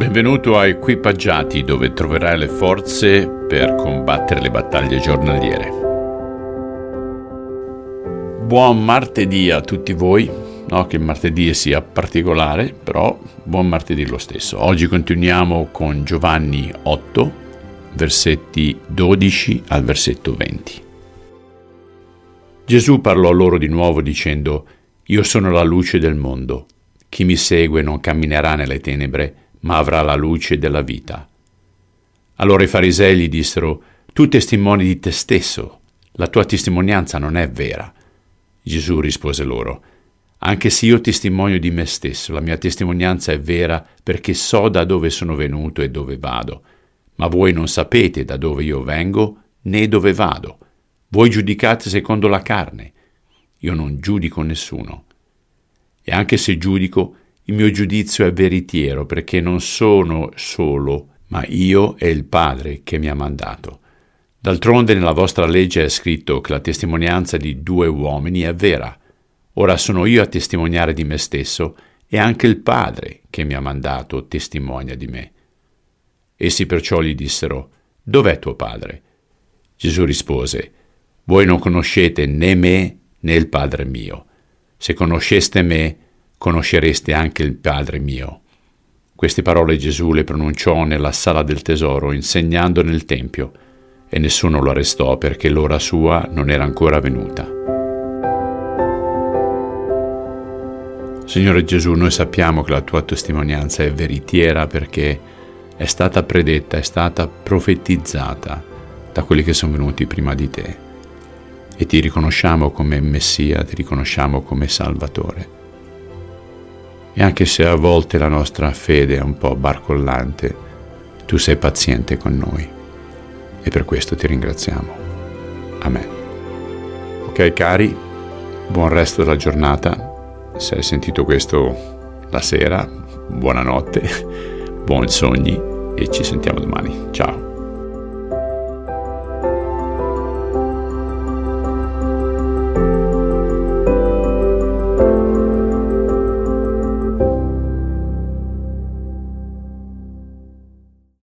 Benvenuto a Equipaggiati dove troverai le forze per combattere le battaglie giornaliere. Buon martedì a tutti voi, no che martedì sia particolare, però buon martedì lo stesso. Oggi continuiamo con Giovanni 8, versetti 12 al versetto 20. Gesù parlò loro di nuovo dicendo, Io sono la luce del mondo. Chi mi segue non camminerà nelle tenebre, ma avrà la luce della vita. Allora i farisei gli dissero, Tu testimoni di te stesso, la tua testimonianza non è vera. Gesù rispose loro, Anche se io testimonio di me stesso, la mia testimonianza è vera perché so da dove sono venuto e dove vado, ma voi non sapete da dove io vengo né dove vado. Voi giudicate secondo la carne. Io non giudico nessuno e anche se giudico, il mio giudizio è veritiero perché non sono solo, ma io e il Padre che mi ha mandato. D'altronde nella vostra legge è scritto che la testimonianza di due uomini è vera. Ora sono io a testimoniare di me stesso e anche il Padre che mi ha mandato testimonia di me. Essi perciò gli dissero, Dov'è tuo Padre? Gesù rispose, Voi non conoscete né me né il Padre mio. Se conosceste me, conoscereste anche il Padre mio. Queste parole Gesù le pronunciò nella sala del tesoro, insegnando nel Tempio, e nessuno lo arrestò perché l'ora sua non era ancora venuta. Signore Gesù, noi sappiamo che la tua testimonianza è veritiera perché è stata predetta, è stata profetizzata da quelli che sono venuti prima di te e ti riconosciamo come Messia, ti riconosciamo come Salvatore. E anche se a volte la nostra fede è un po' barcollante, tu sei paziente con noi e per questo ti ringraziamo. Amen. Ok cari, buon resto della giornata. Se hai sentito questo la sera, buonanotte, buoni sogni e ci sentiamo domani. Ciao.